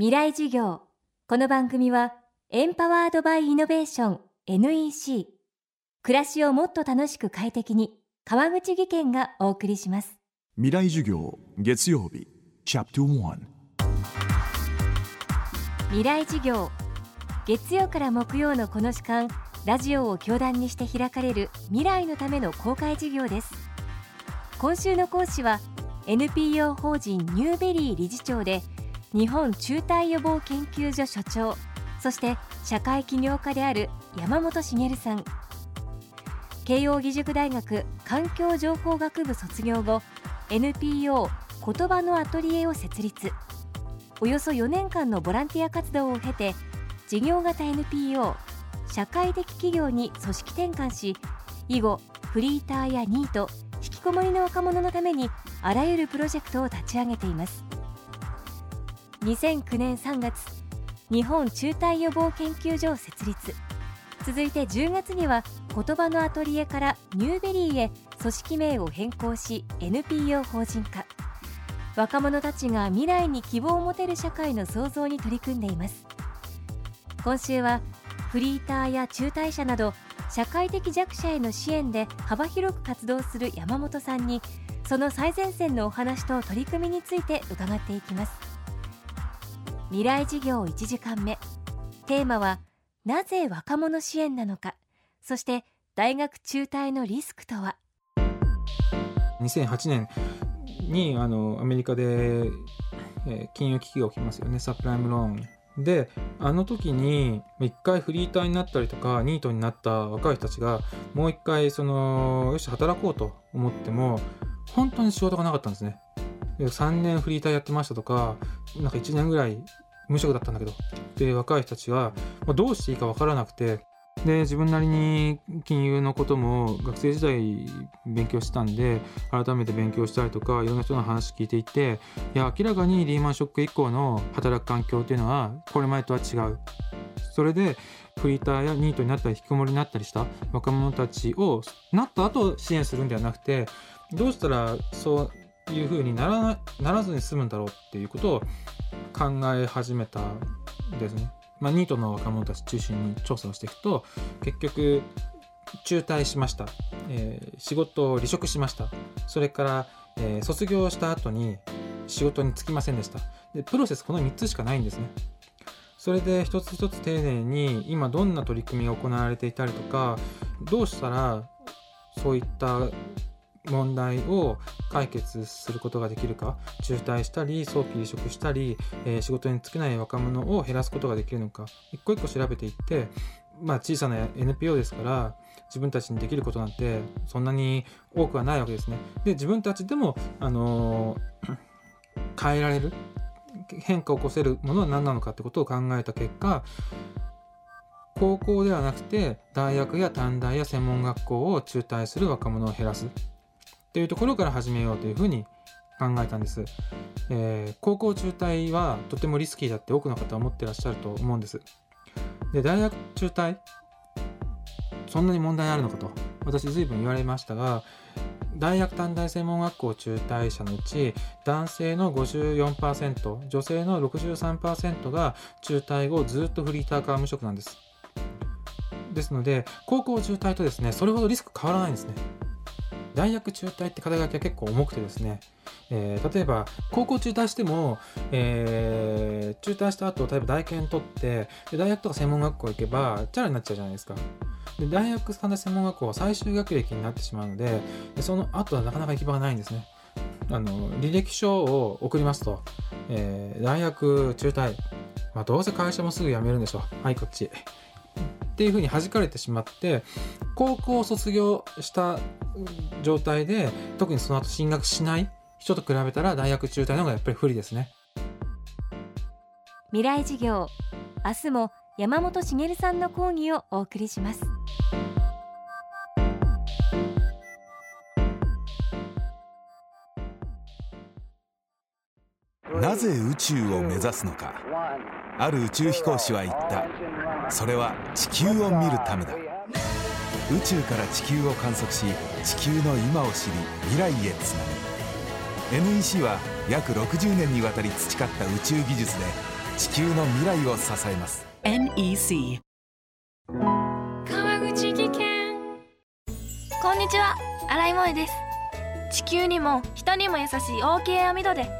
未来授業。この番組はエンパワードバイイノベーション NEC 暮らしをもっと楽しく快適に川口義賢がお送りします。未来授業月曜日チャプト1未来授業。月曜から木曜のこの時間ラジオを教壇にして開かれる未来のための公開授業です。今週の講師は NPO 法人ニューベリー理事長で日本中退予防研究所所長そして社会起業家である山本茂さん。慶應義塾大学環境情報学部卒業後 NPO 言葉のアトリエを設立。およそ4年間のボランティア活動を経て事業型 NPO 社会的企業に組織転換し以後フリーターやニート引きこもりの若者のためにあらゆるプロジェクトを立ち上げています。2009年3月日本中退予防研究所を設立。続いて10月には言葉のアトリエからニューベリーへ組織名を変更し NPO 法人化。若者たちが未来に希望を持てる社会の創造に取り組んでいます。今週はフリーターや中退者など社会的弱者への支援で幅広く活動する山本さんにその最前線のお話と取り組みについて伺っていきます。未来事業1時間目。テーマはなぜ若者支援なのか。そして大学中退のリスクとは。2008年にあのアメリカで、えー、金融危機が起きますよね。サプライムローンで。あの時に一回フリーターになったりとかニートになった若い人たちがもう一回そのよし働こうと思っても本当に仕事がなかったんですね。3年フリーターやってましたとかなんか1年ぐらい無職だったんだけど。で若い人たちはどうしていいか分からなくて。で自分なりに金融のことも学生時代勉強してたんで改めて勉強したりとかいろんな人の話聞いていていや明らかにリーマンショック以降の働く環境っていうのはこれまでとは違う。それでフリーターやニートになったり引きこもりになったりした若者たちをなった後支援するんではなくてどうしたらそういうふうにならなならずに済むんだろうっていうことを考え始めたんですね。まあ、ニートの若者たち中心に調査をしていくと結局中退しました、えー、仕事を離職しました。それから、えー、卒業した後に仕事に就きませんでした。でプロセスこの3つしかないんですね。それで一つ一つ丁寧に今どんな取り組みが行われていたりとかどうしたらそういった問題を解決することができるか中退したり早期離職したり、えー、仕事に就けない若者を減らすことができるのか一個一個調べていって、まあ、小さな NPO ですから自分たちにできることなんてそんなに多くはないわけですね。で自分たちでも、あのー、変えられる変化を起こせるものは何なのかってことを考えた結果高校ではなくて大学や短大や専門学校を中退する若者を減らすっていうところから始めようというふうに考えたんです、えー、高校中退はとてもリスキーだって多くの方は思ってらっしゃると思うんです。で大学中退そんなに問題あるのかと私随分言われましたが大学短大専門学校中退者のうち男性の54%女性の63%が中退後ずっとフリーターか無職なんです。ですので高校中退とですねそれほどリスク変わらないんですね。大学中退って肩書きは結構重くてですね、えー、例えば高校中退しても、えー、中退した後例えば大研取ってで大学とか専門学校行けばチャラになっちゃうじゃないですか。で大学三大専門学校は最終学歴になってしまうのででその後はなかなか行き場がないんですね。あの履歴書を送りますと、えー、大学中退、まあ、どうせ会社もすぐ辞めるんでしょうはいこっちっていうふうに弾かれてしまって高校を卒業した状態で特にその後進学しない人と比べたら大学中退の方がやっぱり不利ですね。未来事業明日も山本茂さんの講義をお送りします。なぜ宇宙を目指すのか。ある宇宙飛行士は言った。それは地球を見るためだ。宇宙から地球を観測し地球の今を知り未来へつなぐ。NEC は約60年にわたり培った宇宙技術で地球の未来を支えます。NEC 川口技研。こんにちは。新井萌です。地球にも人にも優しい OK 網戸で